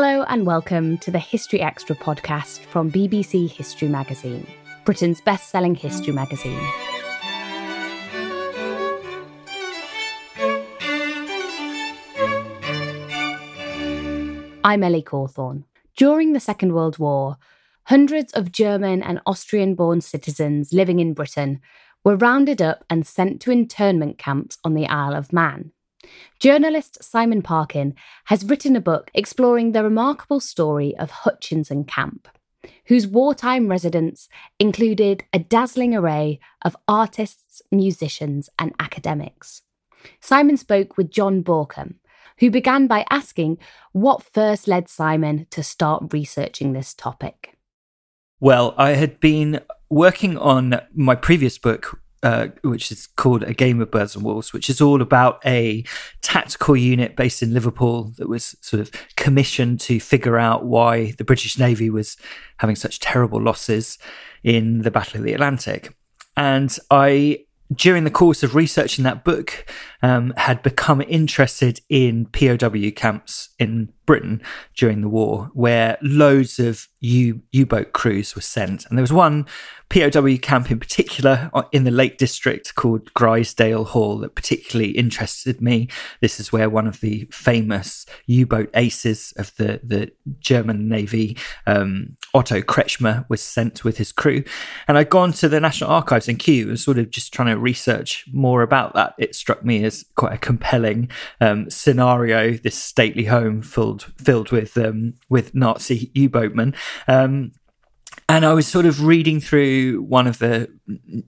Hello and welcome to the History Extra podcast from BBC History Magazine, Britain's best selling history magazine. I'm Ellie Cawthorne. During the Second World War, hundreds of German and Austrian born citizens living in Britain were rounded up and sent to internment camps on the Isle of Man. Journalist Simon Parkin has written a book exploring the remarkable story of Hutchinson Camp, whose wartime residents included a dazzling array of artists, musicians, and academics. Simon spoke with Jon Bauckham, who began by asking what first led Simon to start researching this topic. Well, I had been working on my previous book, uh, which is called A Game of Birds and Wolves, which is all about a tactical unit based in Liverpool that was sort of commissioned to figure out why the British Navy was having such terrible losses in the Battle of the Atlantic. And I during the course of researching that book, um, had become interested in POW camps in Britain during the war, where loads of U boat crews were sent. And there was one POW camp in particular uh, in the Lake District called Grizedale Hall that particularly interested me. This is where one of the famous U boat aces of the, the German Navy, um, Otto Kretschmer, was sent with his crew. And I'd gone to the National Archives in Kew and sort of just trying to research more about that. It struck me as quite a compelling um, scenario. This stately home filled filled with um, with Nazi U boatmen. Um, and I was sort of reading through one of the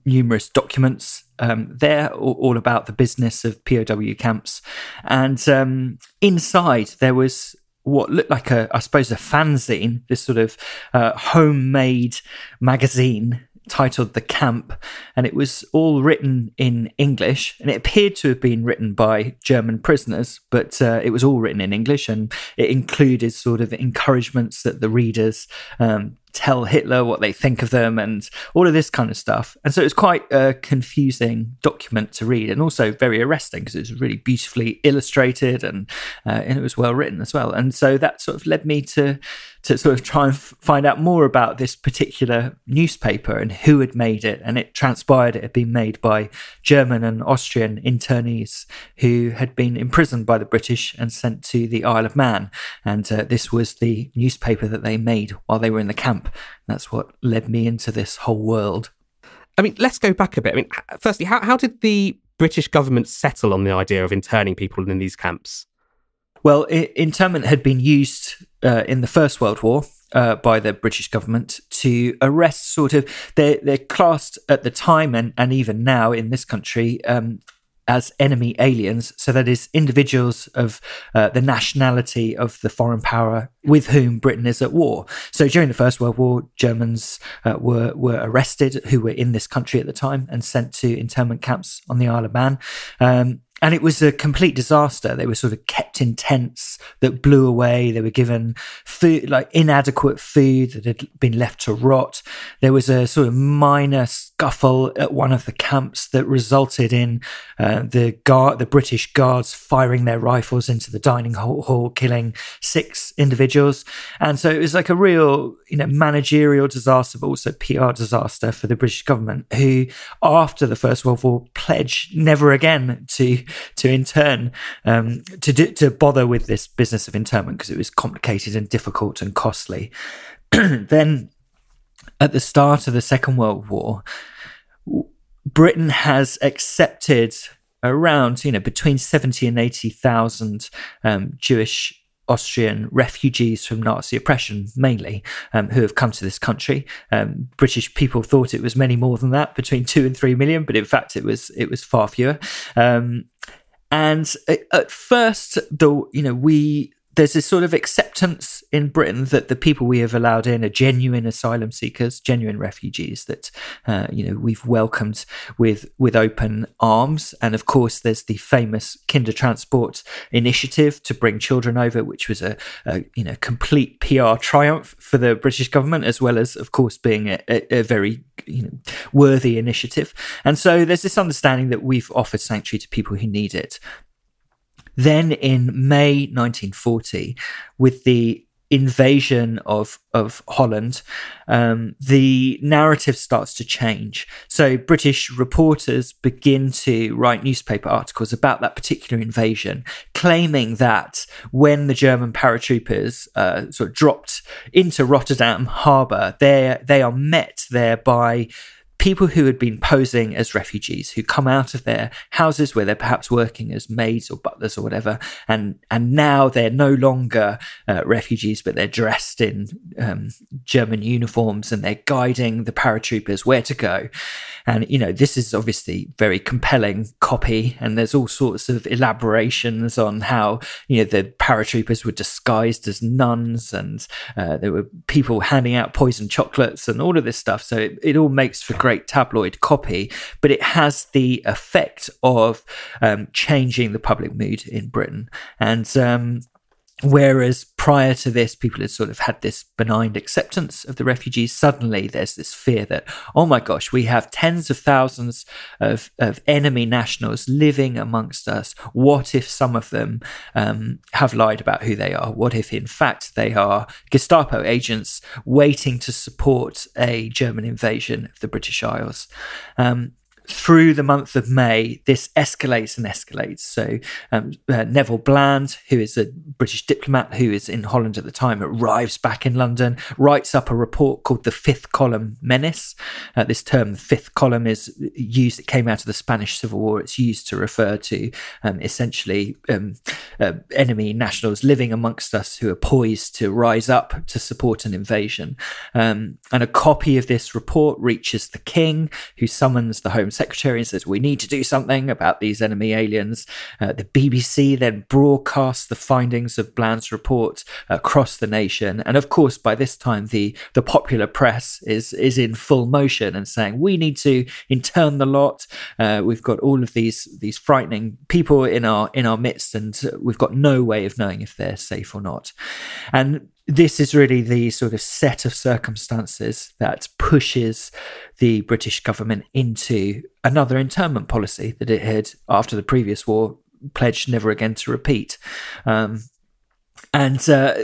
numerous documents um, there, all, all, about the business of POW camps. And um, inside there was what looked like a, I suppose, a fanzine, this sort of uh, homemade magazine titled The Camp, and it was all written in English, and it appeared to have been written by German prisoners, but uh, it was all written in English, and it included sort of encouragements that the readers um, tell Hitler what they think of them and all of this kind of stuff. And so it was quite a confusing document to read and also very arresting because it was really beautifully illustrated and, uh, and it was well written as well. And so that sort of led me to to sort of try and f- find out more about this particular newspaper and who had made it. And it transpired it had been made by German and Austrian internees who had been imprisoned by the British and sent to the Isle of Man. And uh, this was the newspaper that they made while they were in the camp. That's what led me into this whole world. I mean, let's go back a bit. I mean, firstly, how, how did the British government settle on the idea of interning people in these camps? Well, internment had been used uh, in the First World War uh, by the British government to arrest sort of they're, they're classed at the time and, and even now in this country um, as enemy aliens. So that is individuals of uh, the nationality of the foreign power with whom Britain is at war. So during the First World War, Germans uh, were were arrested who were in this country at the time and sent to internment camps on the Isle of Man. Um, and it was a complete disaster. They were sort of kept in tents that blew away. They were given food, like inadequate food that had been left to rot. There was a sort of minor scuffle at one of the camps that resulted in uh, the guard, the British guards, firing their rifles into the dining hall, killing six individuals. And so it was like a real, you know, managerial disaster, but also PR disaster for the British government, who, after the First World War, pledged never again to to intern um, to do, to bother with this business of internment because it was complicated and difficult and costly. then, at the start of the Second World War, Britain has accepted around you know between seventy and eighty thousand um, Jewish Austrian refugees from Nazi oppression, mainly, um, who have come to this country. Um, British people thought it was many more than that, between two and three million, but in fact, it was it was far fewer. Um, and at first, though, you know, we there's this sort of acceptance in Britain that the people we have allowed in are genuine asylum seekers, genuine refugees that uh, you know we've welcomed with with open arms. And of course, there's the famous Kindertransport initiative to bring children over, which was a, a you know complete PR triumph for the British government, as well as of course being a, a, a very you know worthy initiative. And so there's this understanding that we've offered sanctuary to people who need it. Then in May 1940, with the invasion of of Holland, um, the narrative starts to change. So British reporters begin to write newspaper articles about that particular invasion, claiming that when the German paratroopers uh, sort of dropped into Rotterdam harbour, they they are met there by people who had been posing as refugees who come out of their houses where they're perhaps working as maids or butlers or whatever and and now they're no longer uh, refugees but they're dressed in um, german uniforms and they're guiding the paratroopers where to go. And you know this is obviously very compelling copy and there's all sorts of elaborations on how you know the paratroopers were disguised as nuns and uh, there were people handing out poison chocolates and all of this stuff. So it, it all makes for great tabloid copy, but it has the effect of um, changing the public mood in Britain. And um, Whereas prior to this, people had sort of had this benign acceptance of the refugees. Suddenly, there's this fear that, oh my gosh, we have tens of thousands of, of enemy nationals living amongst us. What if some of them um, have lied about who they are? What if, in fact, they are Gestapo agents waiting to support a German invasion of the British Isles? Um, through the month of May, this escalates and escalates. So, um, uh, Neville Bland, who is a British diplomat who is in Holland at the time, arrives back in London, writes up a report called the Fifth Column Menace. Uh, this term, the fifth column, is used, it came out of the Spanish Civil War. It's used to refer to um, essentially um, uh, enemy nationals living amongst us who are poised to rise up to support an invasion. Um, and a copy of this report reaches the king, who summons the Home secretary and says, We need to do something about these enemy aliens. Uh, the BBC then broadcasts the findings of Bland's report across the nation. And of course, by this time, the, the popular press is, is in full motion and saying, We need to intern the lot. Uh, we've got all of these, these frightening people in our, in our midst, and we've got no way of knowing if they're safe or not. And this is really the sort of set of circumstances that pushes the British government into another internment policy that it had, after the previous war, pledged never again to repeat. Um, and uh,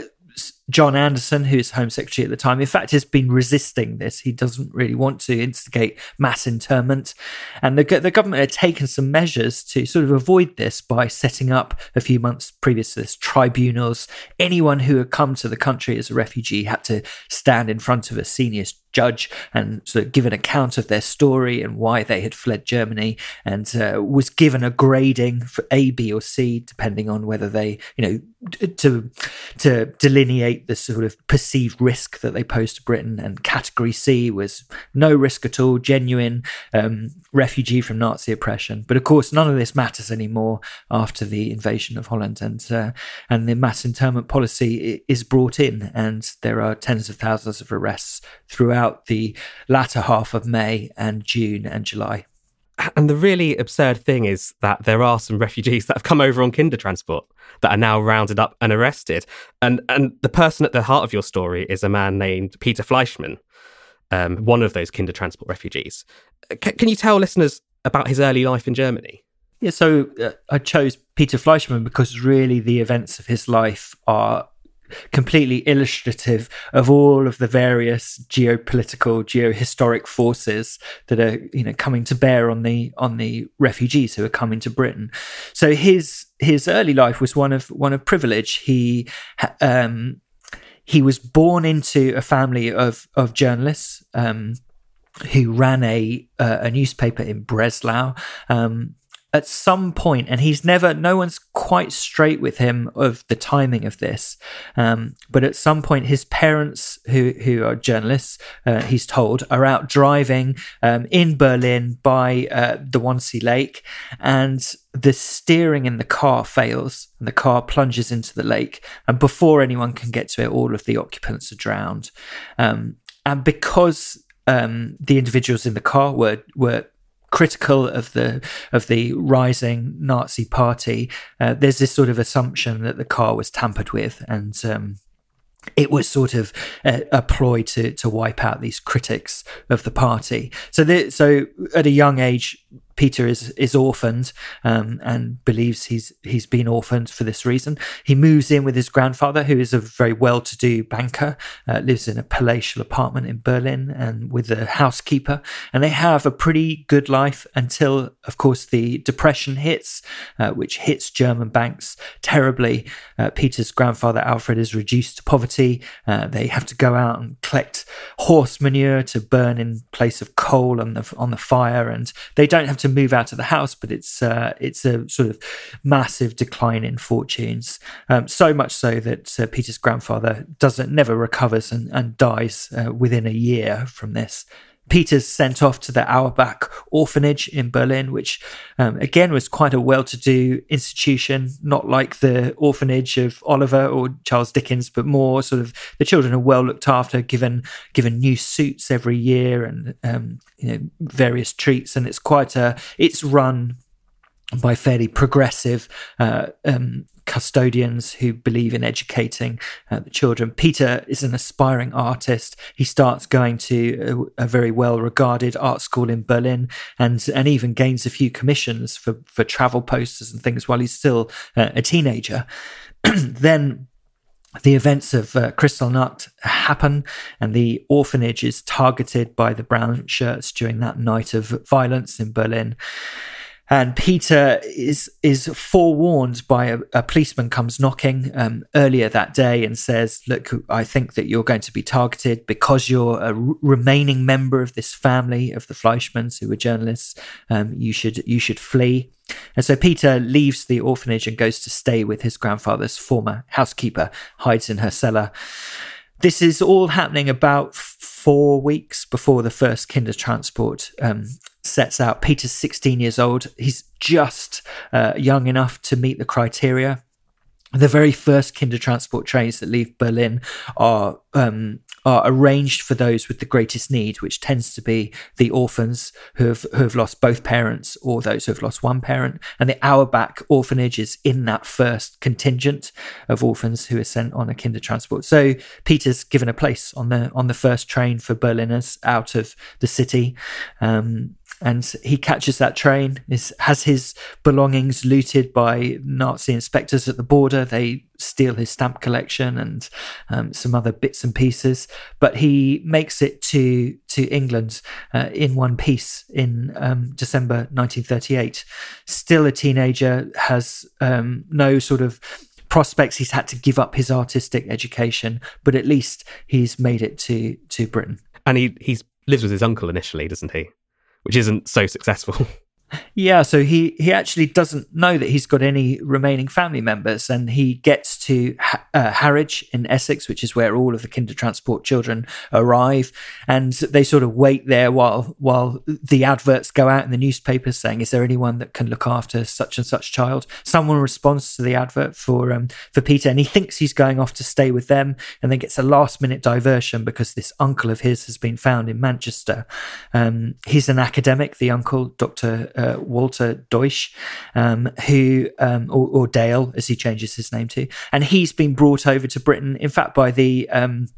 John Anderson, who's Home Secretary at the time, in fact, has been resisting this. He doesn't really want to instigate mass internment. And the, the government had taken some measures to sort of avoid this by setting up a few months previous to this tribunals. Anyone who had come to the country as a refugee had to stand in front of a senior judge and sort of give an account of their story and why they had fled Germany, and uh, was given a grading for A, B, or C, depending on whether they, you know, to to delineate the sort of perceived risk that they posed to Britain. And category C was no risk at all, genuine um, refugee from Nazi oppression. But of course, none of this matters anymore after the invasion of Holland, and uh, and the mass internment policy is brought in, and there are tens of thousands of arrests throughout the latter half of May and June and July. And the really absurd thing is that there are some refugees that have come over on Kindertransport that are now rounded up and arrested. And and the person at the heart of your story is a man named Peter Fleischmann, um, one of those Kindertransport refugees. C- can you tell listeners about his early life in Germany? Yeah, so uh, I chose Peter Fleischmann because really the events of his life are completely illustrative of all of the various geopolitical, geohistoric forces that are you know coming to bear on the on the refugees who are coming to Britain. So his his early life was one of one of privilege. He um, he was born into a family of of journalists. Um, who ran a uh, a newspaper in Breslau. Um, at some point, and he's never, no one's quite straight with him of the timing of this. Um, but at some point, his parents, who who are journalists, uh, he's told, are out driving um, in Berlin by uh, the Wannsee Lake, and the steering in the car fails, and the car plunges into the lake. And before anyone can get to it, all of the occupants are drowned. Um, and because um, the individuals in the car were were critical of the of the rising Nazi party. Uh, there's this sort of assumption that the car was tampered with, and um, it was sort of a, a, ploy to to wipe out these critics of the party. So, the, so at a young age, Peter is is orphaned um, and believes he's he's been orphaned for this reason. He moves in with his grandfather, who is a very well-to-do banker, uh, lives in a palatial apartment in Berlin, and with a housekeeper, and they have a pretty good life until, of course, the depression hits, uh, which hits German banks terribly. Uh, Peter's grandfather Alfred is reduced to poverty. Uh, they have to go out and collect horse manure to burn in place of coal on the on the fire, and they don't have to to move out of the house, but it's uh, it's a sort of massive decline in fortunes. Um, so much so that uh, Peter's grandfather doesn't never recovers and, and dies uh, within a year from this. Peter's sent off to the Auerbach orphanage in Berlin, which um, again was quite a well to do institution, not like the orphanage of Oliver or Charles Dickens, but more sort of the children are well looked after, given given new suits every year and um, you know various treats, and it's quite a it's run by fairly progressive uh, um, custodians who believe in educating uh, the children. Peter is an aspiring artist. He starts going to a, a, very well regarded art school in Berlin and, and even gains a few commissions for, for travel posters and things while he's still uh, a teenager. then the events of uh, Kristallnacht happen, and the orphanage is targeted by the brown shirts during that night of violence in Berlin and Peter is is forewarned by a, a policeman comes knocking um, earlier that day and says, "Look, I think that you're going to be targeted because you're a r- remaining member of this family of the Fleischmanns who were journalists. Um, you should you should flee." And so Peter leaves the orphanage and goes to stay with his grandfather's former housekeeper, hides in her cellar. This is all happening about four weeks before the first Kindertransport um, sets out. Peter's 16 years old. He's just uh, young enough to meet the criteria. The very first Kindertransport trains that leave Berlin are um, are arranged for those with the greatest need, which tends to be the orphans who have, who have lost both parents or those who have lost one parent. And the Auerbach orphanage is in that first contingent of orphans who are sent on a Kindertransport. So Peter's given a place on the on the first train for Berliners out of the city. Um, and he catches that train is has his belongings looted by nazi inspectors at the border. They steal his stamp collection and um, some other bits and pieces. But he makes it to to england uh, in one piece in um, december 1938 still a teenager has um, no sort of prospects. He's had to give up his artistic education but at least he's made it to to britain. And he he's lives with his uncle initially doesn't he which isn't so successful. Yeah, so he he actually doesn't know that he's got any remaining family members, and he gets to uh, Harwich in Essex, which is where all of the Kindertransport children arrive, and they sort of wait there while while the adverts go out in the newspapers saying, "Is there anyone that can look after such and such child?" Someone responds to the advert for um, for Peter, and he thinks he's going off to stay with them, and then gets a last minute diversion because this uncle of his has been found in Manchester. Um, he's an academic, the uncle, Doctor uh, Walter Deutsch, um, who um, or, or, Dale as he changes his name to, and he's been brought over to Britain. In fact, by the um,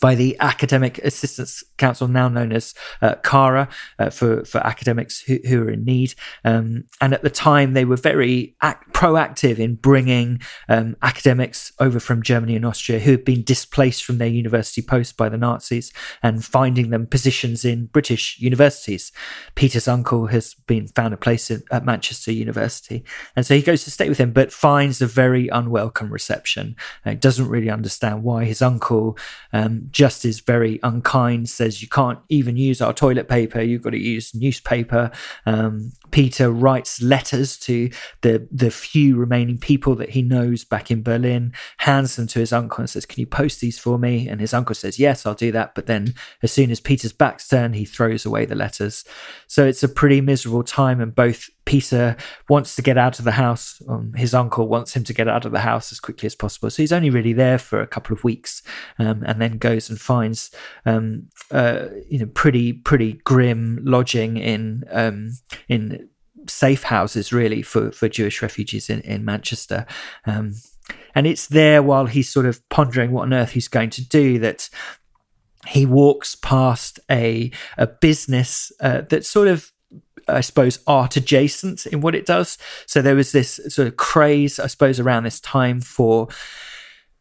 by the Academic Assistance Council, now known as uh, CARA, uh, for, for academics who, who are in need. Um, and at the time, they were very ac- proactive in bringing um, academics over from Germany and Austria who had been displaced from their university posts by the Nazis and finding them positions in British universities. Peter's uncle has been found a place in, at Manchester University. And so he goes to stay with him, but finds a very unwelcome reception. Uh, doesn't really understand why his uncle um, just is very unkind, says you can't even use our toilet paper, you've got to use newspaper. Um, Peter writes letters to the, the few remaining people that he knows back in Berlin, hands them to his uncle and says, Can you post these for me? And his uncle says, Yes, I'll do that. But then as soon as Peter's back's turned, he throws away the letters. So it's a pretty miserable time, and both Peter wants to get out of the house. Um, his uncle wants him to get out of the house as quickly as possible. So he's only really there for a couple of weeks, um, and then goes and finds, um, uh, you know, pretty pretty grim lodging in um, in safe houses, really for for Jewish refugees in in Manchester. Um, and it's there while he's sort of pondering what on earth he's going to do that he walks past a a business uh, that sort of I suppose, art adjacent in what it does. So there was this sort of craze, I suppose, around this time for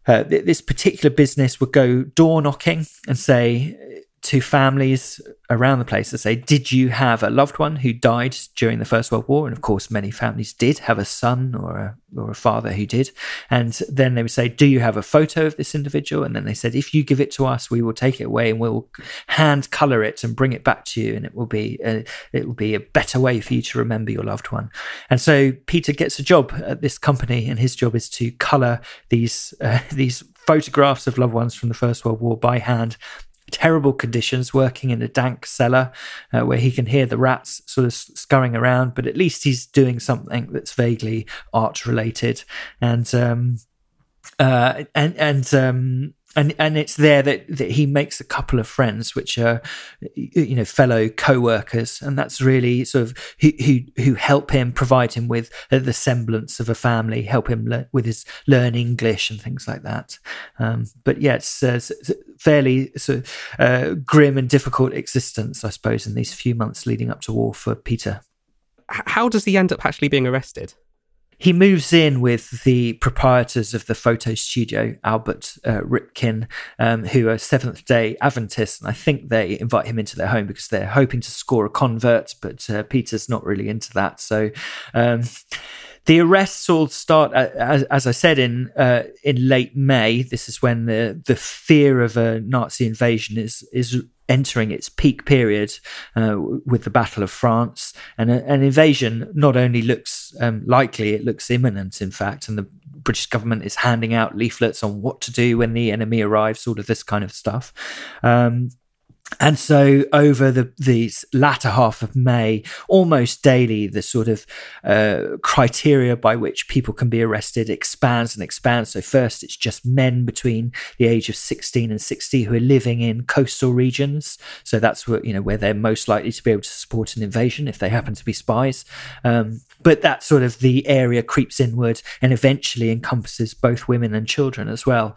uh, th- this particular business would go door knocking and say, to families around the place to say, Did you have a loved one who died during the First World War? And of course, many families did have a son or a, or a father who did. And then they would say, Do you have a photo of this individual? And then they said, If you give it to us, we will take it away and we'll hand color it and bring it back to you. And it will be a, it will be a better way for you to remember your loved one. And so Peter gets a job at this company, and his job is to color these uh, these photographs of loved ones from the First World War by hand terrible conditions, working in a dank cellar uh, where he can hear the rats sort of scurrying around, but at least he's doing something that's vaguely art related. And um, uh, and and um, and and it's there that, that he makes a couple of friends which are you know fellow co-workers. And that's really sort of who who, who help him provide him with the semblance of a family help him le- with his learn english and things like that. Um, but yeah it's, uh, it's fairly sort of, uh, grim and difficult existence i suppose in these few months leading up to war for peter. How does he end up actually being arrested he moves in with the proprietors of the photo studio, Albert uh, Ripkin, um, who are Seventh day Adventists. And I think they invite him into their home because they're hoping to score a convert, but uh, Peter's not really into that. So. Um, the arrests all start, uh, as, as I said, in uh, in late May. This is when the the fear of a Nazi invasion is is entering its peak period uh, with the Battle of France. And a, an invasion not only looks um, likely, it looks imminent, in fact. And the British government is handing out leaflets on what to do when the enemy arrives, all of this kind of stuff. Um, and so over the, the latter half of May, almost daily, the sort of uh, criteria by which people can be arrested expands and expands. So first, it's just men between the age of 16 and 60 who are living in coastal regions. So that's where, you know, where they're most likely to be able to support an invasion if they happen to be spies. Um, but that sort of the area creeps inward and eventually encompasses both women and children as well.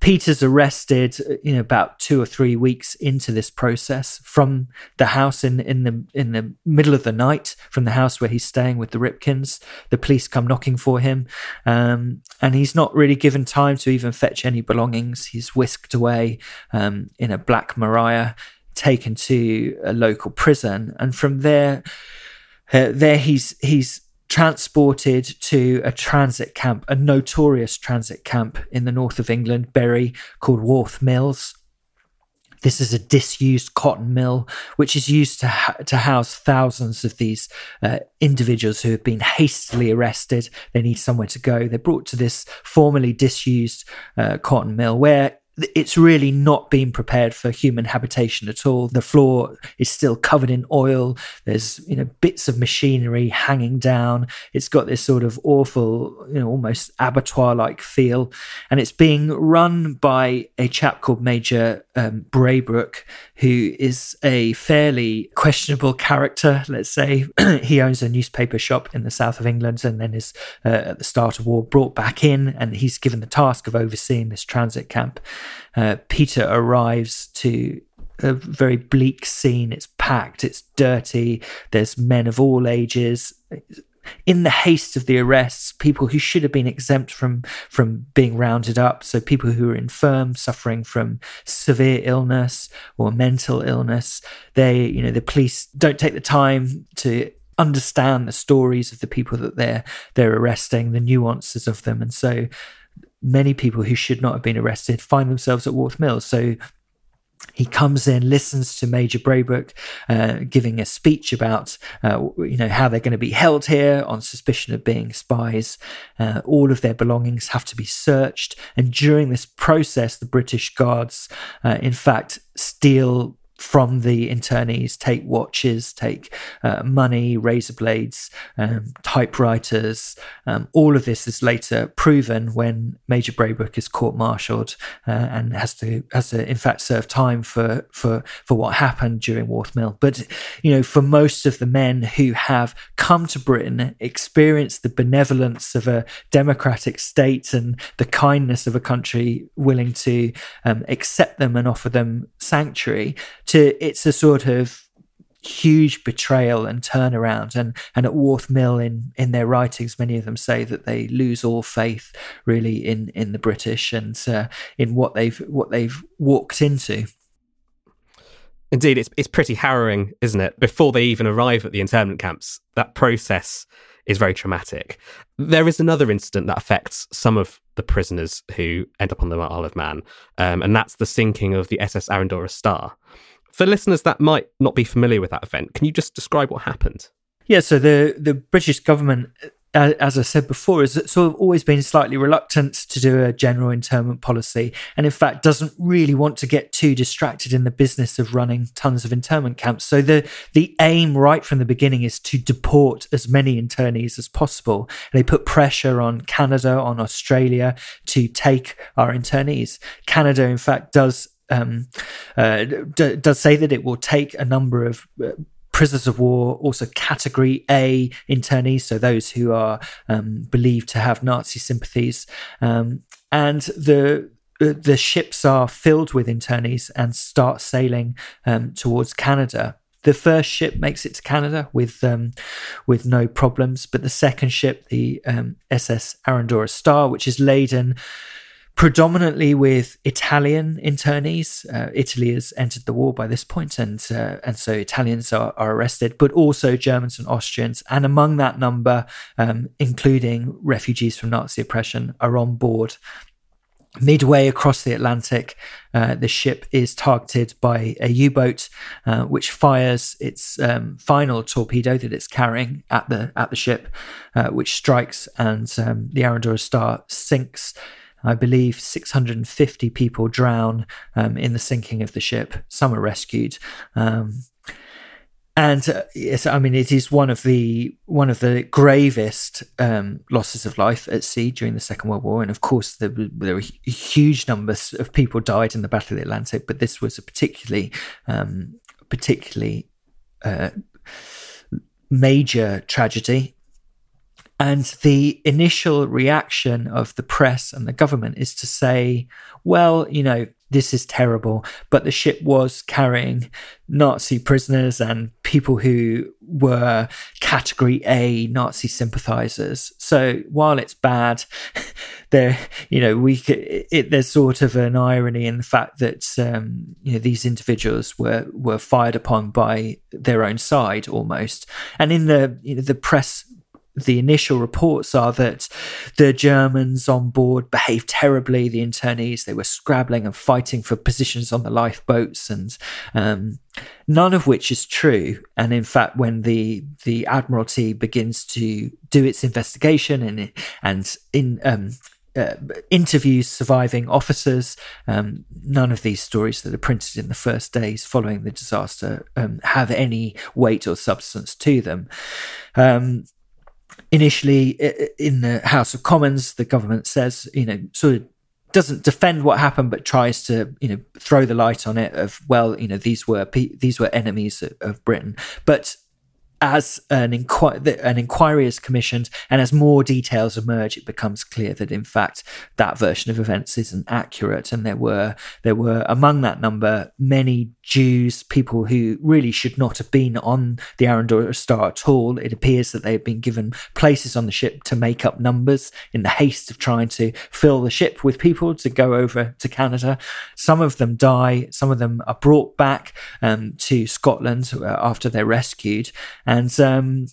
Peter's arrested, you know, about two or three weeks into this process from the house in, in the in the middle of the night, from the house where he's staying with the Ripkins. The police come knocking for him, um, and he's not really given time to even fetch any belongings. He's whisked away um, in a black Maria, taken to a local prison, and from there. Uh, there he's he's transported to a transit camp, a notorious transit camp in the north of England, Bury, called Warth Mills. This is a disused cotton mill, which is used to, ha- to house thousands of these uh, individuals who have been hastily arrested. They need somewhere to go. They're brought to this formerly disused uh, cotton mill where it's really not being prepared for human habitation at all. The floor is still covered in oil. There's you know bits of machinery hanging down. It's got this sort of awful, you know, almost abattoir-like feel, and it's being run by a chap called Major um, Braybrook, who is a fairly questionable character. Let's say he owns a newspaper shop in the south of England, and then is uh, at the start of war brought back in, and he's given the task of overseeing this transit camp. Uh, Peter arrives to a very bleak scene. It's packed, it's dirty, there's men of all ages. In the haste of the arrests, people who should have been exempt from from being rounded up, so people who are infirm, suffering from severe illness or mental illness, they, you know, the police don't take the time to understand the stories of the people that they're they're arresting, the nuances of them, and so many people who should not have been arrested find themselves at Warth Mills. So he comes in, listens to Major Braybrook uh, giving a speech about, uh, you know, how they're going to be held here on suspicion of being spies. Uh, all of their belongings have to be searched, and during this process, the British guards, uh, in fact, steal from the internees take watches, take uh, money, razor blades, um, typewriters. Um, all of this is later proven when Major Braybrook is court-martialed uh, and has to has to in fact serve time for for for what happened during Warth Mill. But you know, for most of the men who have come to Britain, experienced the benevolence of a democratic state and the kindness of a country willing to um, accept them and offer them sanctuary to it's a sort of huge betrayal and turnaround and and at Warth Mill in in their writings many of them say that they lose all faith really in in the British and uh, in what they've what they've walked into Indeed, it's it's pretty harrowing, isn't it? Before they even arrive at the internment camps, that process is very traumatic. There is another incident that affects some of the prisoners who end up on the Isle of Man, um, and that's the sinking of the SS Arandora Star. For listeners that might not be familiar with that event, can you just describe what happened? Yeah, so the the British government, as I said before, has sort of always been slightly reluctant to do a general internment policy, and in fact doesn't really want to get too distracted in the business of running tons of internment camps. So the the aim right from the beginning is to deport as many internees as possible. And they put pressure on Canada, on Australia to take our internees. Canada, in fact, does um, uh, d- does say that it will take a number of uh, prisoners of war, also category A internees, so those who are um, believed to have Nazi sympathies, um, and the the ships are filled with internees and start sailing um, towards Canada. The first ship makes it to Canada with um, with no problems, but the second ship, the um, SS Arandora Star, which is laden predominantly with Italian internees. Uh, Italy has entered the war by this point, and uh, and so Italians are, are, arrested, but also Germans and Austrians, and among that number, um, including refugees from Nazi oppression, are on board. Midway across the Atlantic, uh, the ship is targeted by a U-boat, uh, which fires its um, final torpedo that it's carrying at the at the ship, uh, which strikes, and um, the Arandora Star sinks. I believe 650 people drown um, in the sinking of the ship. Some are rescued. Um, and uh, yes, I mean it is one of the one of the gravest um, losses of life at sea during the Second World War, and of course there, there, were huge numbers of people died in the Battle of the Atlantic, but this was a particularly um, particularly uh, major tragedy and the initial reaction of the press and the government is to say, well, you know, this is terrible, but the ship was carrying Nazi prisoners and people who were category A Nazi sympathizers. So while it's bad, there, you know, we it, there's sort of an irony in the fact that um, you know these individuals were were fired upon by their own side almost, and in the you know, the press the initial reports are that the Germans on board behaved terribly. The internees they were scrabbling and fighting for positions on the lifeboats, and um, none of which is true. And in fact, when the the Admiralty begins to do its investigation and and in um, uh, interviews surviving officers. Um, none of these stories that are printed in the first days following the disaster um, have any weight or substance to them. Um, initially in the House of Commons, the government says, you know, sort of doesn't defend what happened, but tries to, you know, throw the light on it of, well, you know, these were these were enemies of, of Britain. But as an, inqu- an inquiry is commissioned and as more details emerge, it becomes clear that in fact that version of events isn't accurate. And there were there were among that number many Jews, people who really should not have been on the Arandora Star at all. It appears that they had been given places on the ship to make up numbers in the haste of trying to fill the ship with people to go over to Canada. Some of them die, some of them are brought back um, to Scotland uh, after they're rescued and um,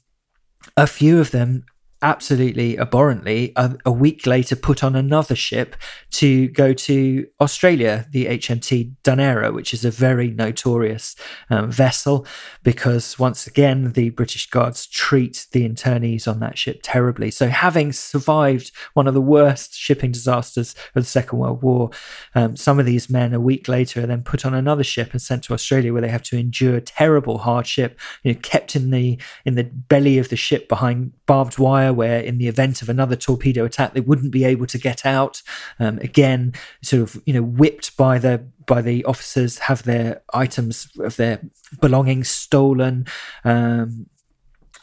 a few of them absolutely abhorrently a, a, week later put on another ship to go to Australia, the HMT Dunera, which is a very notorious um, vessel because once again the British guards treat the internees on that ship terribly. So having survived one of the worst shipping disasters of the Second World War, um, some of these men a week later are then put on another ship and sent to Australia where they have to endure terrible hardship, you know, kept in the in the belly of the ship behind barbed wire where in the event of another torpedo attack they wouldn't be able to get out. Um, again sort of you know whipped by the by the officers have their items of their belongings stolen. Um,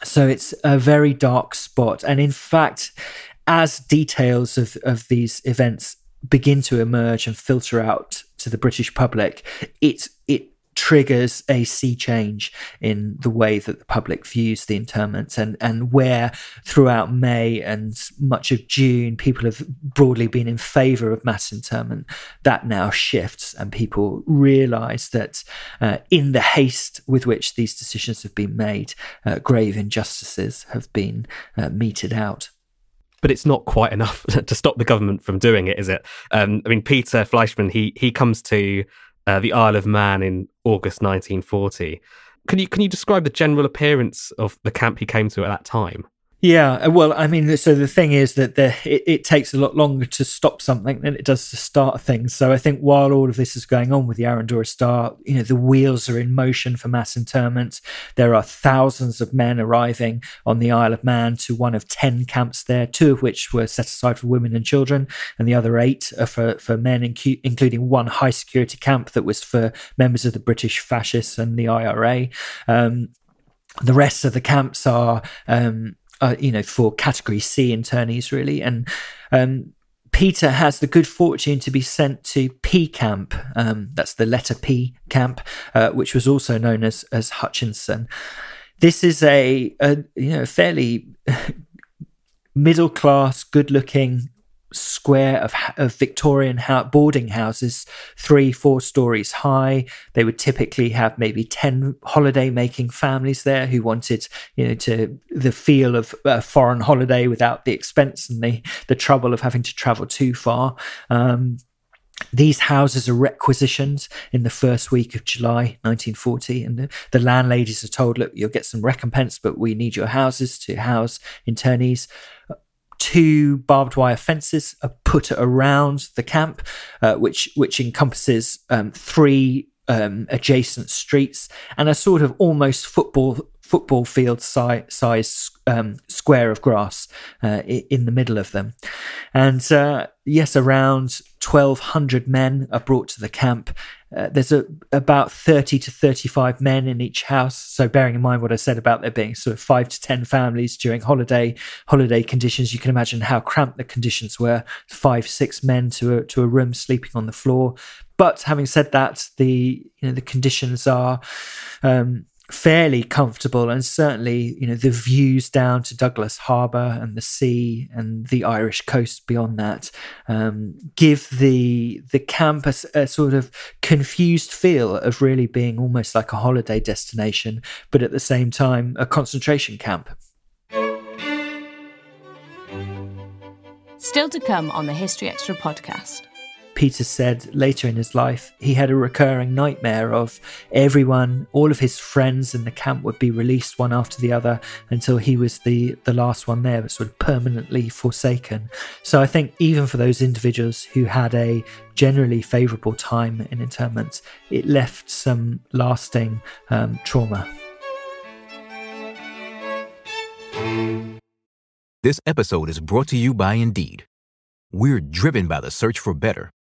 so it's a very dark spot. And in fact as details of, of these events begin to emerge and filter out to the british public it it triggers a sea change in the way that the public views the internments and and where throughout May and much of June people have broadly been in favor of mass internment that now shifts and people realize that uh, in the haste with which these decisions have been made uh, grave injustices have been uh, meted out but it's not quite enough to stop the government from doing it, is it? Um, I mean, Peter Fleischmann, he he comes to uh, the Isle of Man in August 1940. Can you can you describe the general appearance of the camp he came to at that time? Yeah, uh, well, I mean, so the thing is that the, it, it, takes a lot longer to stop something than it does to start things. So I think while all of this is going on with the Arandora Star, you know, the wheels are in motion for mass internment. There are thousands of men arriving on the Isle of Man to one of 10 camps there, two of which were set aside for women and children, and the other eight are for, for men, including one high security camp that was for members of the British fascists and the IRA. Um, the rest of the camps are um, uh, you know, for category C internees, really. And um, Peter has the good fortune to be sent to P Camp. Um, that's the letter P camp, uh, which was also known as as Hutchinson. This is a, a you know fairly middle class, good looking square of, of Victorian boarding houses, three, four stories high. They would typically have maybe 10 holiday making families there who wanted, you know, to the feel of a foreign holiday without the expense and the, the trouble of having to travel too far. Um, these houses are requisitioned in the first week of July 1940, and the, the, landladies are told, Look, you'll get some recompense, but we need your houses to house internees two barbed wire fences are put around the camp, uh, which which encompasses um, three um, adjacent streets and a sort of almost football football field si- size um, square of grass uh, in the middle of them. And uh, yes, around 1,200 men are brought to the camp. Uh, there's a, about 30 to 35 men in each house. So bearing in mind what I said about there being sort of five to 10 families during holiday holiday conditions, you can imagine how cramped the conditions were. Five, six men to a, to a room sleeping on the floor. But having said that, the you know the conditions are um, fairly comfortable and certainly you know the views down to douglas harbour and the sea and the irish coast beyond that um, give the the camp a, a, sort of confused feel of really being almost like a holiday destination but at the same time a concentration camp. Still to come on the history extra podcast Peter said later in his life, he had a recurring nightmare of everyone, all of his friends in the camp would be released one after the other until he was the, the last one there, sort of permanently forsaken. So I think even for those individuals who had a generally favourable time in internment, it left some lasting um, trauma. This episode is brought to you by Indeed. We're driven by the search for better.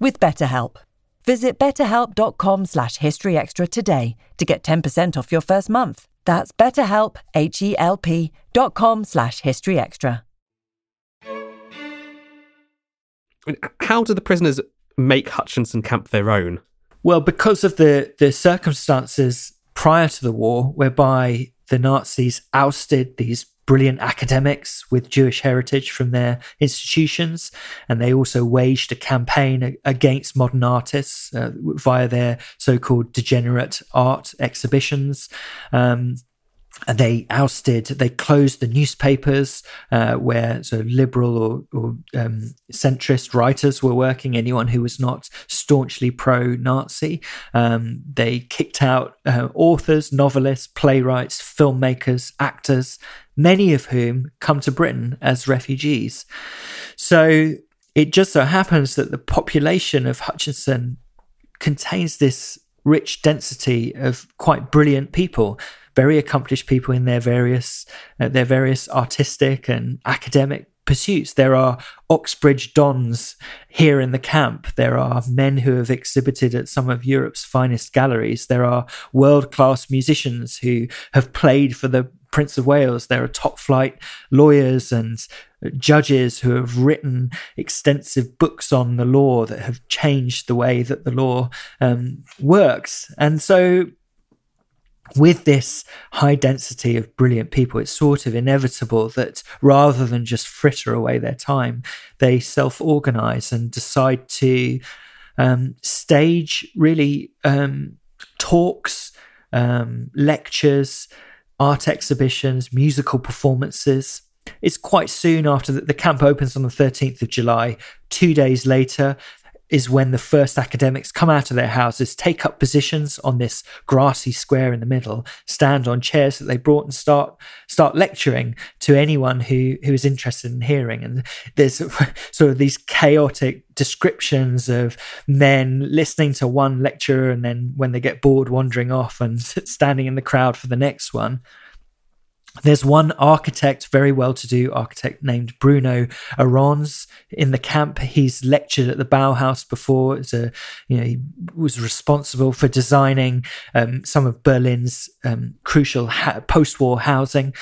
with BetterHelp. Visit betterhelp.com slash historyextra today to get 10% off your first month. That's betterhelp, H-E-L-P dot com slash historyextra. How do the prisoners make Hutchinson Camp their own? Well, because of the, the circumstances prior to the war, whereby the Nazis ousted these brilliant academics with Jewish heritage from their institutions, and they also waged a campaign against modern artists uh, via their so-called degenerate art exhibitions. Um, they ousted, they closed the newspapers uh, where so liberal or, or um, centrist writers were working, anyone who was not staunchly pro Nazi. Um, they kicked out uh, authors, novelists, playwrights, filmmakers, actors, many of whom come to Britain as refugees. So it just so happens that the population of Hutchinson contains this rich density of quite brilliant people very accomplished people in their various uh, their various artistic and academic pursuits. There are Oxbridge Dons here in the camp. There are men who have exhibited at some of Europe's finest galleries. There are world class musicians who have played for the Prince of Wales. There are top flight lawyers and judges who have written extensive books on the law that have changed the way that the law um, works. And so with this high density of brilliant people, it's sort of inevitable that rather than just fritter away their time, they self organize and decide to um, stage really um, talks, um, lectures, art exhibitions, musical performances. It's quite soon after that the camp opens on the 13th of July. Two days later, is when the first academics come out of their houses, take up positions on this grassy square in the middle, stand on chairs that they brought, and start start lecturing to anyone who who is interested in hearing. And there's sort of these chaotic descriptions of men listening to one lecturer and then when they get bored, wandering off and standing in the crowd for the next one. There's one architect, very well to do architect named Bruno Ahrends in the camp. He's lectured at the Bauhaus before. A, you know, he was responsible for designing um, some of Berlin's um, crucial ha- post war housing.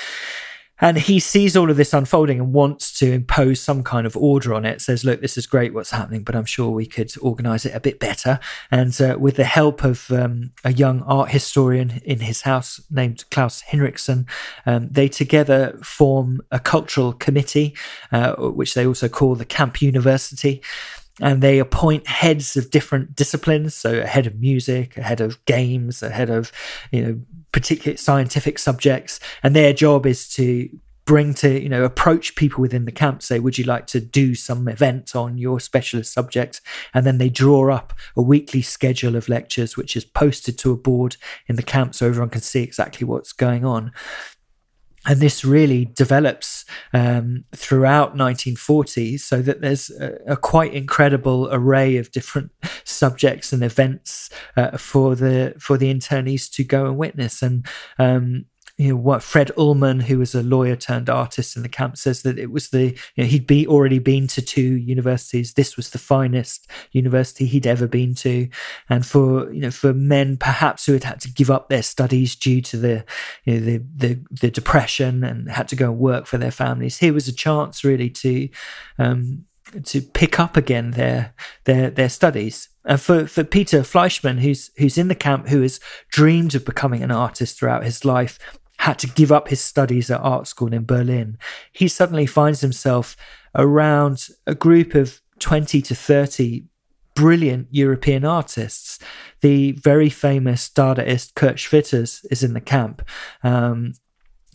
And he sees all of this unfolding and wants to impose some kind of order on it. Says, "Look, this is great, what's happening, but I'm sure we could organise it a bit better." And uh, with the help of um, a young art historian in his house named Klaus Hinrichsen, um, they together form a cultural committee, uh, which they also call the Camp University and they appoint heads of different disciplines so a head of music a head of games a head of you know particular scientific subjects, and their job is to bring to you know approach people within the camp say would you like to do some event on your specialist subject and then they draw up a weekly schedule of lectures which is posted to a board in the camp so everyone can see exactly what's going on and this really develops um, throughout 1940 so that there's a, a, quite incredible array of different subjects and events uh, for the for the internees to go and witness. And um, you know what Fred Uhlman, who was a lawyer turned artist in the camp, says that it was the you know, he'd be already been to two universities. This was the finest university he'd ever been to, and for you know for men perhaps who had had to give up their studies due to the you know, the, the the depression and had to go and work for their families, here was a chance really to um, to pick up again their their their studies. And for, for Peter Fleischmann, who's who's in the camp, who has dreamed of becoming an artist throughout his life, had to give up his studies at art school in Berlin. He suddenly finds himself around a group of 20 to 30 brilliant European artists. The very famous Dadaist Kurt Schwitters is in the camp. Um,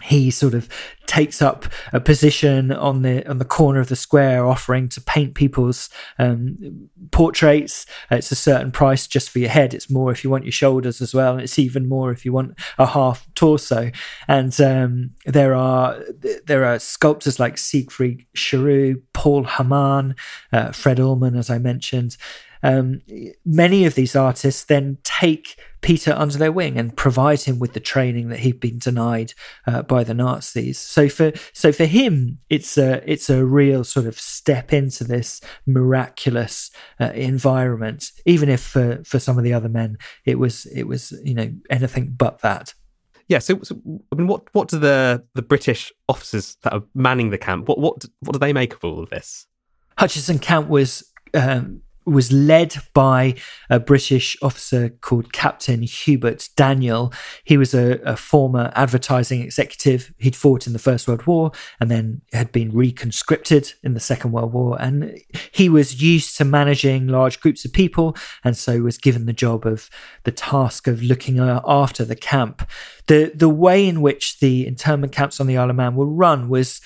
he sort of takes up a position on the on the corner of the square, offering to paint people's um, portraits. It's a certain price just for your head. It's more if you want your shoulders as well, and it's even more if you want a half torso. And um, there are there are sculptors like Siegfried Charoux, Paul Hamann, uh, Fred Uhlman, as I mentioned. Um, many of these artists then take Peter under their wing and provide him with the training that he'd been denied uh, by the Nazis. So for so for him, it's a it's a real sort of step into this miraculous uh, environment. Even if for for some of the other men, it was it was you know anything but that. Yeah. So, so I mean, what what do the the British officers that are manning the camp what what what do they make of all of this? Hutchinson Camp was um, was led by a British officer called Captain Hubert Daniel. He was a, a, former advertising executive. He'd fought in the First World War and then had been reconscripted in the Second World War. And he was used to managing large groups of people and so was given the job of the task of looking uh, after the camp. The, the way in which the internment camps on the Isle of Man were run was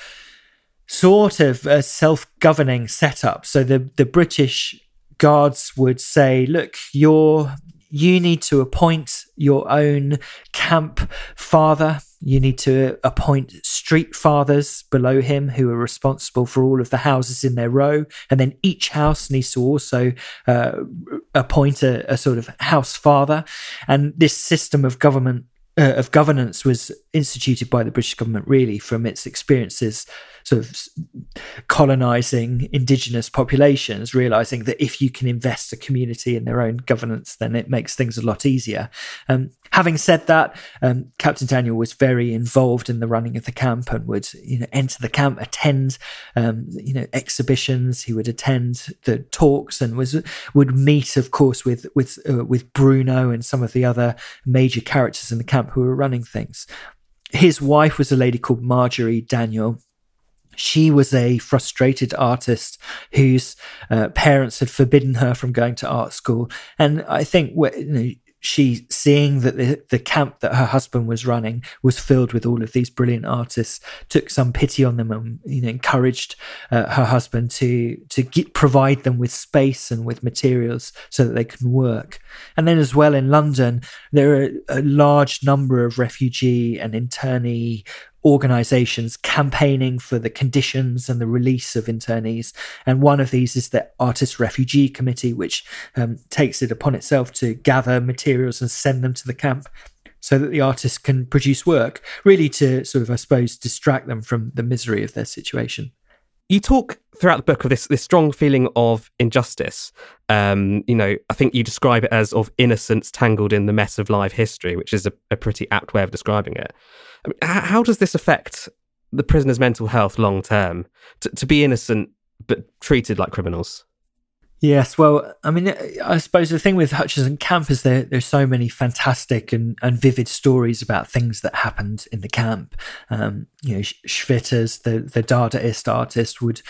sort of a self-governing setup. So the the British guards would say, look, you're you need to appoint your own camp father. You need to appoint street fathers below him who are responsible for all of the houses in their row. And then each house needs to also uh, appoint a, a, sort of house father. And this system of government uh, of governance was instituted by the British government really from its experiences sort of colonizing indigenous populations, realizing that if you can invest a community in their own governance, then it makes things a lot easier. Um, having said that, um, Captain Daniel was very involved in the running of the camp and would you know enter the camp, attend um, you know exhibitions. He would attend the talks and was would meet, of course, with with uh, with Bruno and some of the other major characters in the camp who were running things. His wife was a lady called Marjorie Daniel. She was a frustrated artist whose uh, parents had forbidden her from going to art school. And I think you know, she seeing that the, the camp that her husband was running was filled with all of these brilliant artists took some pity on them and you know encouraged uh, her husband to to get, provide them with space and with materials so that they can work and then as well in london there are a large number of refugee and internee organizations campaigning for the conditions and the release of internees. And one of these is the Artist Refugee Committee, which um, takes it upon itself to gather materials and send them to the camp so that the artists can produce work, really to sort of, I suppose, distract them from the misery of their situation. You talk throughout the book of this this strong feeling of injustice. Um, you know, I think you describe it as of innocence tangled in the mess of live history, which is a, a pretty apt way of describing it. How does this affect the prisoner's mental health long term to, to be innocent but treated like criminals? Yes, well, I mean, I suppose the thing with Hutchinson Camp is there there's so many fantastic and, and vivid stories about things that happened in the camp. Um, you know, Schwitters, the the Dadaist artist, would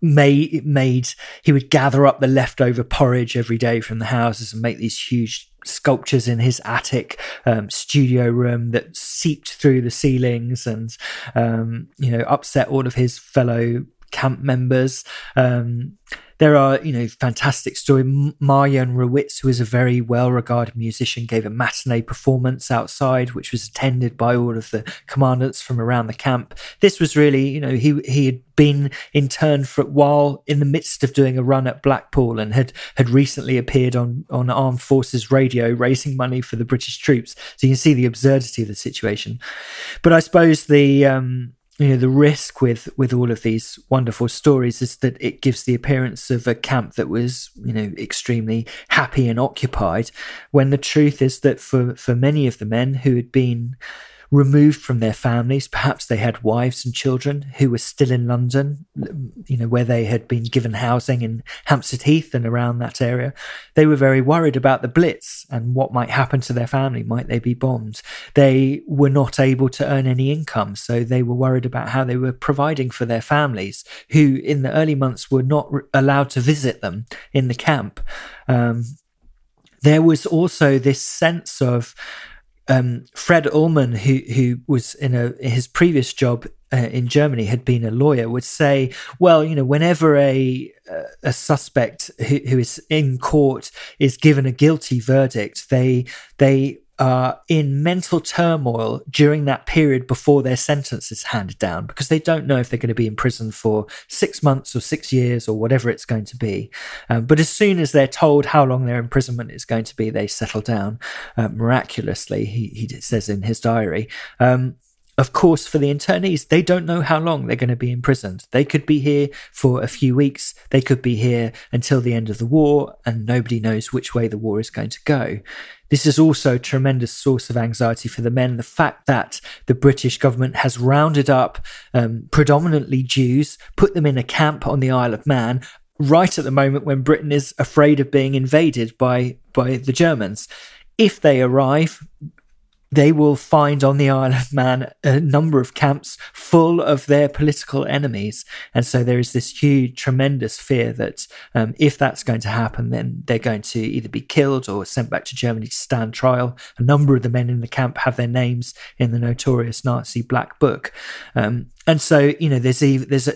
made made he would gather up the leftover porridge every day from the houses and make these huge sculptures in his attic um, studio room that seeped through the ceilings and um, you know upset all of his fellow camp members. Um, there are, you know, fantastic story. Marjan Rawicz, who is a very well-regarded musician, gave a matinee performance outside, which was attended by all of the commandants from around the camp. This was really, you know, he he had been interned for a while in the midst of doing a run at Blackpool and had had recently appeared on on Armed Forces Radio raising money for the British troops. So you can see the absurdity of the situation. But I suppose the um, you know the risk with with all of these wonderful stories is that it gives the appearance of a camp that was you know extremely happy and occupied when the truth is that for for many of the men who had been removed from their families. Perhaps they had wives and children who were still in London, you know, where they had been given housing in Hampstead Heath and around that area. They were very worried about the Blitz and what might happen to their family. Might they be bombed? They were not able to earn any income, so they were worried about how they were providing for their families, who in the early months were not re- allowed to visit them in the camp. Um, there was also this sense of um, Fred Uhlman, who who was in a his previous job uh, in Germany had been a lawyer, would say, well, you know, whenever a a suspect who, who is in court is given a guilty verdict, they they are in mental turmoil during that period before their sentence is handed down because they don't know if they're going to be in prison for six months or six years or whatever it's going to be. Um, but as soon as they're told how long their imprisonment is going to be, they settle down uh, miraculously, he, he says in his diary. Um, of course, for the internees, they don't know how long they're going to be imprisoned. They could be here for a few weeks, they could be here until the end of the war, and nobody knows which way the war is going to go. This is also a tremendous source of anxiety for the men. The fact that the British government has rounded up um, predominantly Jews, put them in a camp on the Isle of Man, right at the moment when Britain is afraid of being invaded by by the Germans. If they arrive, they will find on the Isle of Man a number of camps full of their political enemies. And so there is this huge, tremendous fear that um, if that's going to happen, then they're going to either be killed or sent back to Germany to stand trial. A number of the men in the camp have their names in the notorious Nazi Black Book. Um, and so, you know, there's, a, there's a,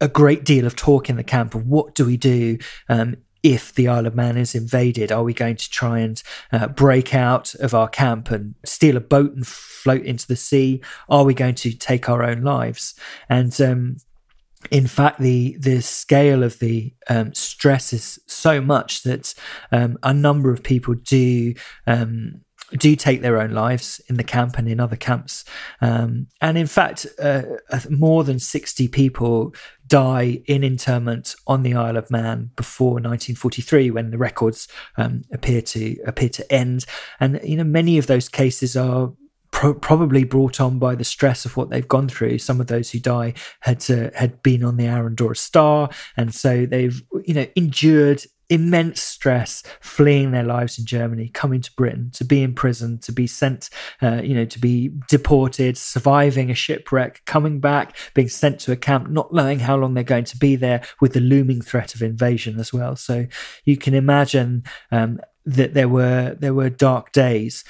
a great deal of talk in the camp of what do we do um, if the Isle of Man is invaded? Are we going to try and uh, break out of our camp and steal a boat and float into the sea? Are we going to take our own lives? And um, in fact, the the scale of the um, stress is so much that um, a number of people do um, do take their own lives in the camp and in other camps. Um, and in fact, uh, more than 60 people die in internment on the Isle of Man before 1943 when the records um, appear to appear to end. And, you know, many of those cases are Pro- probably brought on by the stress of what they've gone through. Some of those who die had uh, had been on the Arandora Star, and so they've you know endured immense stress fleeing their lives in Germany, coming to Britain, to be in prison, to be sent, uh, you know, to be deported, surviving a shipwreck, coming back, being sent to a camp, not knowing how long they're going to be there, with the looming threat of invasion as well. So you can imagine um, that there were there were dark days.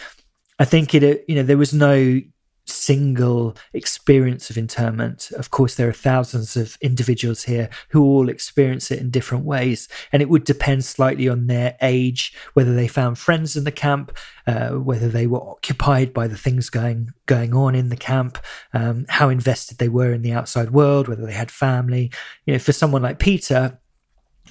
I think it, you know, there was no single experience of internment. Of course, there are thousands of individuals here who all experience it in different ways, and it would depend slightly on their age, whether they found friends in the camp, uh, whether they were occupied by the things going going on in the camp, um, how invested they were in the outside world, whether they had family. You know, for someone like Peter,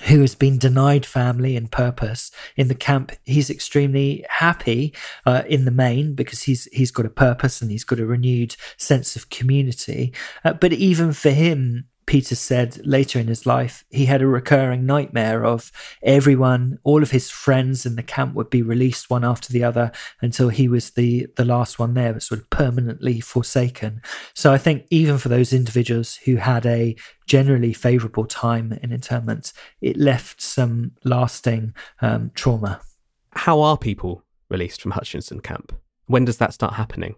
who has been denied family and purpose in the camp. He's extremely happy uh, in the main because he's he's got a purpose and he's got a renewed sense of community. Uh, but even for him Peter said later in his life, he had a recurring nightmare of everyone, all of his friends in the camp would be released one after the other until he was the, the last one there, but sort of permanently forsaken. So I think even for those individuals who had a generally favorable time in internment, it left some lasting um, trauma. How are people released from Hutchinson camp? When does that start happening?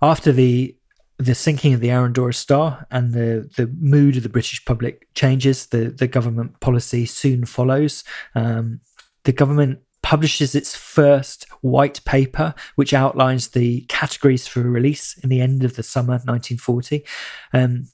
After the the sinking of the Arandora Star and the, the mood of the British public changes. The, the government policy soon follows. Um, the government publishes its first white paper, which outlines the categories for release in the end of the summer 1940. Um,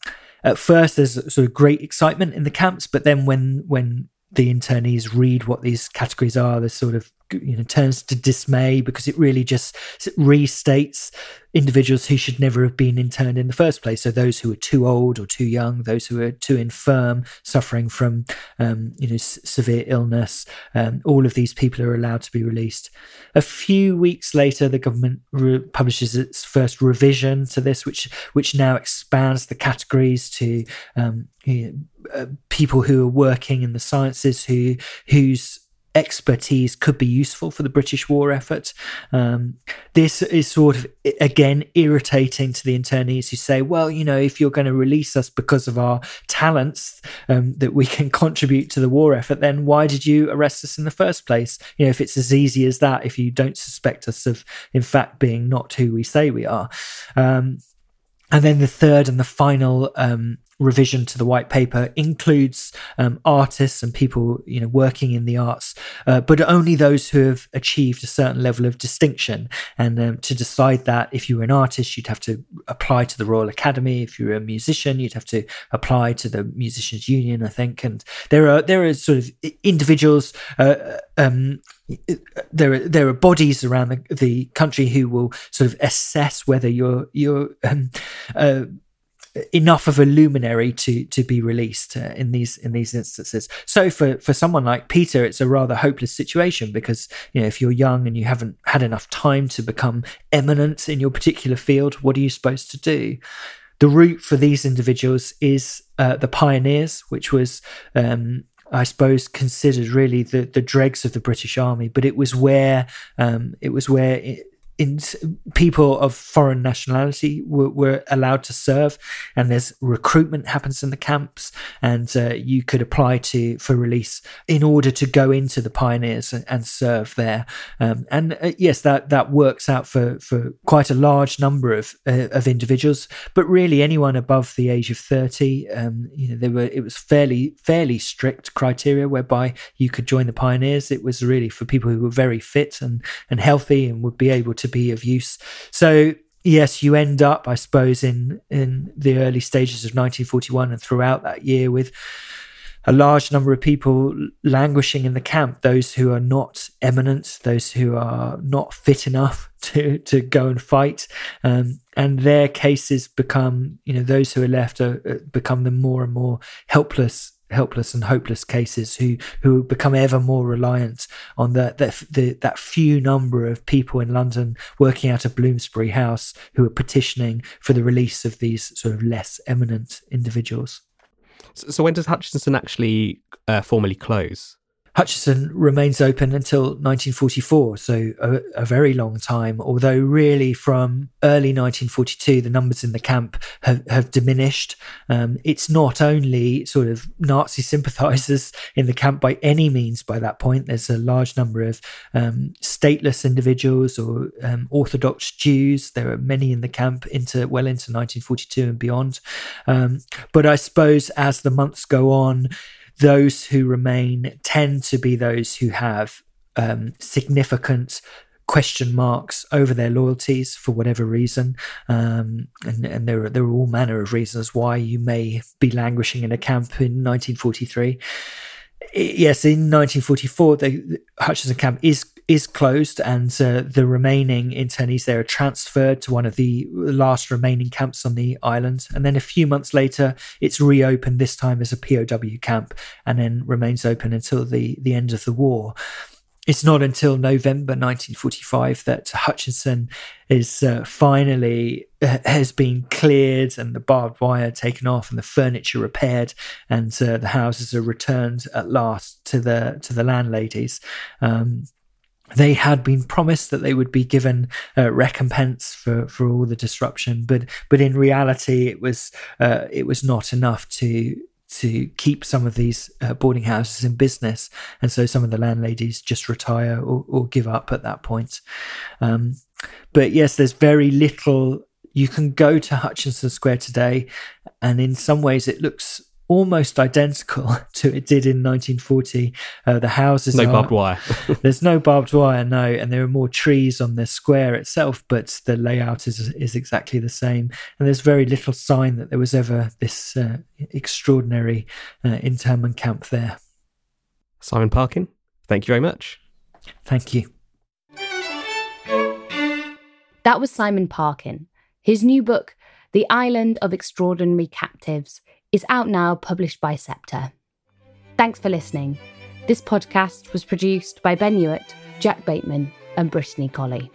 at first, there's sort of great excitement in the camps, but then when when the internees read what these categories are, there's sort of you know turns to dismay because it really just restates individuals who should never have been interned in the first place. So those who are too old or too young, those who are too infirm, suffering from um, you know s- severe illness, um, all of these people are allowed to be released. A few weeks later, the government re- publishes its first revision to this, which which now expands the categories to um, you know, uh, people who are working in the sciences who whose expertise could be useful for the British war effort. Um, this is sort of, again, irritating to the internees who say, well, you know, if you're going to release us because of our talents um, that we can contribute to the war effort, then why did you arrest us in the first place? You know, if it's as easy as that, if you don't suspect us of, in fact, being not who we say we are. Um, and then the third and the final um, revision to the white paper includes um, artists and people you know working in the arts uh, but only those who have achieved a certain level of distinction. And um, to decide that if you were an artist you'd have to apply to the royal academy. If you were a musician you'd have to apply to the musicians union i think. And there are there are sort of individuals uh, um, there are there are bodies around the, the country who will sort of assess whether you're you're um, uh, enough of a luminary to to be released uh, in these in these instances. So for for someone like Peter, it's a rather hopeless situation because you know if you're young and you haven't had enough time to become eminent in your particular field, what are you supposed to do? The route for these individuals is uh, the pioneers, which was um, I suppose considered really the the dregs of the British Army, but it was where um, it was where in people of foreign nationality were, were, allowed to serve and there's recruitment happens in the camps and uh, you could apply to for release in order to go into the pioneers and, and serve there. Um, and uh, yes that that works out for for quite a large number of uh, of individuals but really anyone above the age of 30 um, you know there were it was fairly fairly strict criteria whereby you could join the pioneers. It was really for people who were very fit and and healthy and would be able to to be of use. So yes, you end up, I suppose, in in the early stages of 1941 and throughout that year with a large number of people languishing in the camp, those who are not eminent, those who are not fit enough to, to go and fight. Um, and their cases become, you know, those who are left are, become the more and more helpless helpless and hopeless cases who who become ever more reliant on the, the, the, that few number of people in London working out of Bloomsbury House who are petitioning for the release of these sort of less eminent individuals. So, so when does Hutchinson actually uh, formally close? Hutchinson remains open until 1944, so a, a, very long time. Although, really, from early 1942, the numbers in the camp have, have diminished. Um, it's not only sort of Nazi sympathizers in the camp by any means by that point. There's a large number of um, stateless individuals or um, Orthodox Jews. There are many in the camp into well into 1942 and beyond. Um, but I suppose as the months go on, those who remain tend to be those who have um, significant question marks over their loyalties for whatever reason, um, and, and there are there are all manner of reasons why you may be languishing in a camp in 1943. Yes, in 1944, the Hutchinson camp is is closed, and uh, the remaining internees there are transferred to one of the last remaining camps on the island. And then a few months later, it's reopened, this time as a POW camp, and then remains open until the, the end of the war. It's not until November 1945 that Hutchinson is uh, finally uh, has been cleared and the barbed wire taken off and the furniture repaired and uh, the houses are returned at last to the to the landladies. Um, they had been promised that they would be given uh, recompense for, for all the disruption, but but in reality, it was uh, it was not enough to to keep some of these uh, boarding houses in business, and so some of the landladies just retire or, or give up at that point. Um, but yes, there's very little. You can go to Hutchinson Square today, and in some ways, it looks almost identical to it did in 1940. Uh, the houses no are, barbed wire. there's no barbed wire, no, and there are more trees on the square itself, but the layout is is exactly the same. And there's very little sign that there was ever this uh, extraordinary uh, internment camp there. Simon Parkin, thank you very much. Thank you. That was Simon Parkin. His new book, The Island of Extraordinary Captives, is out now, published by Sceptre. Thanks for listening. This podcast was produced by Ben Hewitt, Jack Bateman, and Brittany Colley.